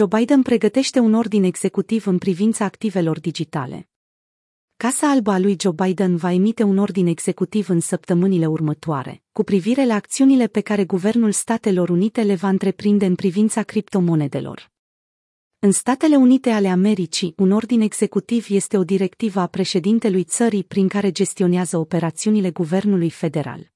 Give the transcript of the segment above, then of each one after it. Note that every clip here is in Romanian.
Joe Biden pregătește un ordin executiv în privința activelor digitale. Casa Albă a lui Joe Biden va emite un ordin executiv în săptămânile următoare, cu privire la acțiunile pe care Guvernul Statelor Unite le va întreprinde în privința criptomonedelor. În Statele Unite ale Americii, un ordin executiv este o directivă a președintelui țării prin care gestionează operațiunile guvernului federal.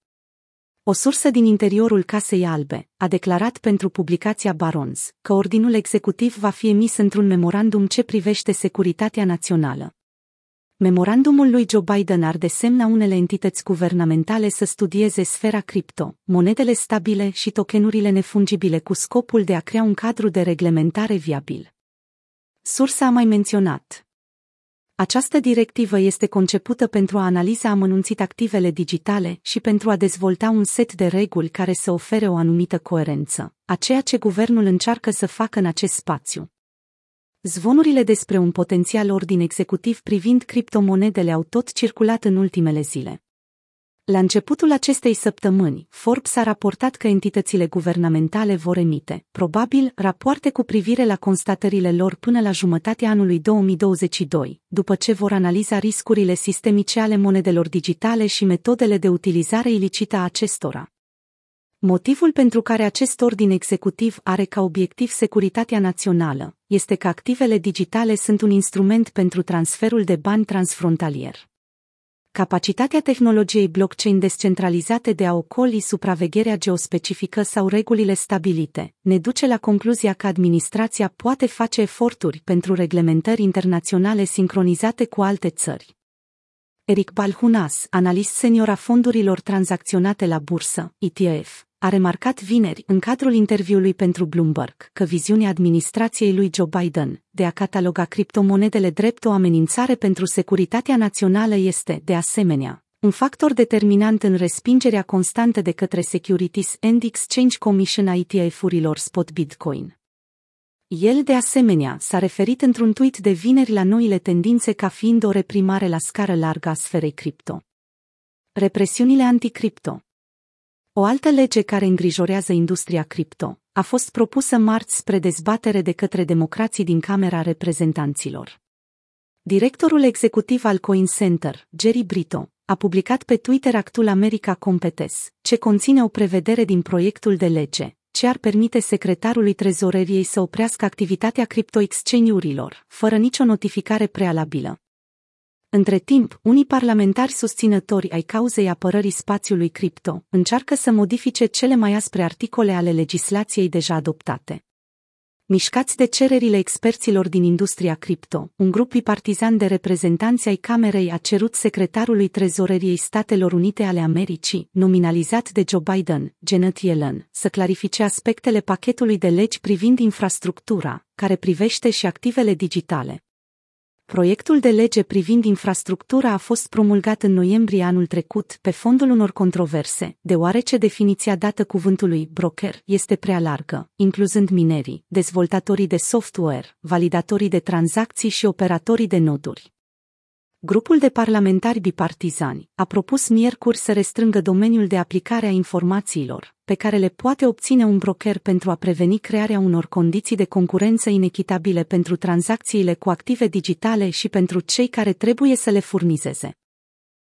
O sursă din interiorul Casei Albe a declarat pentru publicația Barons că ordinul executiv va fi emis într-un memorandum ce privește securitatea națională. Memorandumul lui Joe Biden ar desemna unele entități guvernamentale să studieze sfera cripto, monedele stabile și tokenurile nefungibile cu scopul de a crea un cadru de reglementare viabil. Sursa a mai menționat. Această directivă este concepută pentru a analiza amănunțit activele digitale și pentru a dezvolta un set de reguli care să ofere o anumită coerență, a ceea ce guvernul încearcă să facă în acest spațiu. Zvonurile despre un potențial ordin executiv privind criptomonedele au tot circulat în ultimele zile. La începutul acestei săptămâni, Forbes a raportat că entitățile guvernamentale vor emite, probabil, rapoarte cu privire la constatările lor până la jumătatea anului 2022, după ce vor analiza riscurile sistemice ale monedelor digitale și metodele de utilizare ilicită a acestora. Motivul pentru care acest ordin executiv are ca obiectiv securitatea națională este că activele digitale sunt un instrument pentru transferul de bani transfrontalier. Capacitatea tehnologiei blockchain descentralizate de a ocoli supravegherea geospecifică sau regulile stabilite ne duce la concluzia că administrația poate face eforturi pentru reglementări internaționale sincronizate cu alte țări. Eric Balhunas, analist senior a fondurilor tranzacționate la bursă, ETF, a remarcat vineri, în cadrul interviului pentru Bloomberg, că viziunea administrației lui Joe Biden de a cataloga criptomonedele drept o amenințare pentru securitatea națională este, de asemenea, un factor determinant în respingerea constantă de către Securities and Exchange Commission a ETF-urilor spot Bitcoin. El, de asemenea, s-a referit într-un tweet de vineri la noile tendințe ca fiind o reprimare la scară largă a sferei cripto. Represiunile anticripto o altă lege care îngrijorează industria cripto a fost propusă marți spre dezbatere de către democrații din Camera Reprezentanților. Directorul executiv al Coin Center, Jerry Brito, a publicat pe Twitter actul America Competes, ce conține o prevedere din proiectul de lege, ce ar permite secretarului trezoreriei să oprească activitatea cripto-exchange-urilor, fără nicio notificare prealabilă. Între timp, unii parlamentari susținători ai cauzei apărării spațiului cripto încearcă să modifice cele mai aspre articole ale legislației deja adoptate. Mișcați de cererile experților din industria cripto, un grup bipartizan de reprezentanți ai Camerei a cerut secretarului Trezoreriei Statelor Unite ale Americii, nominalizat de Joe Biden, Janet Yellen, să clarifice aspectele pachetului de legi privind infrastructura, care privește și activele digitale. Proiectul de lege privind infrastructura a fost promulgat în noiembrie anul trecut pe fondul unor controverse, deoarece definiția dată cuvântului broker este prea largă, incluzând minerii, dezvoltatorii de software, validatorii de tranzacții și operatorii de noduri. Grupul de parlamentari bipartizani a propus miercuri să restrângă domeniul de aplicare a informațiilor, pe care le poate obține un broker pentru a preveni crearea unor condiții de concurență inechitabile pentru tranzacțiile cu active digitale și pentru cei care trebuie să le furnizeze.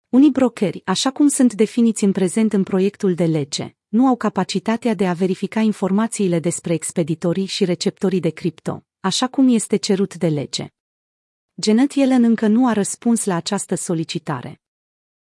Unii brokeri, așa cum sunt definiți în prezent în proiectul de lege, nu au capacitatea de a verifica informațiile despre expeditorii și receptorii de cripto, așa cum este cerut de lege. Janet Yellen încă nu a răspuns la această solicitare.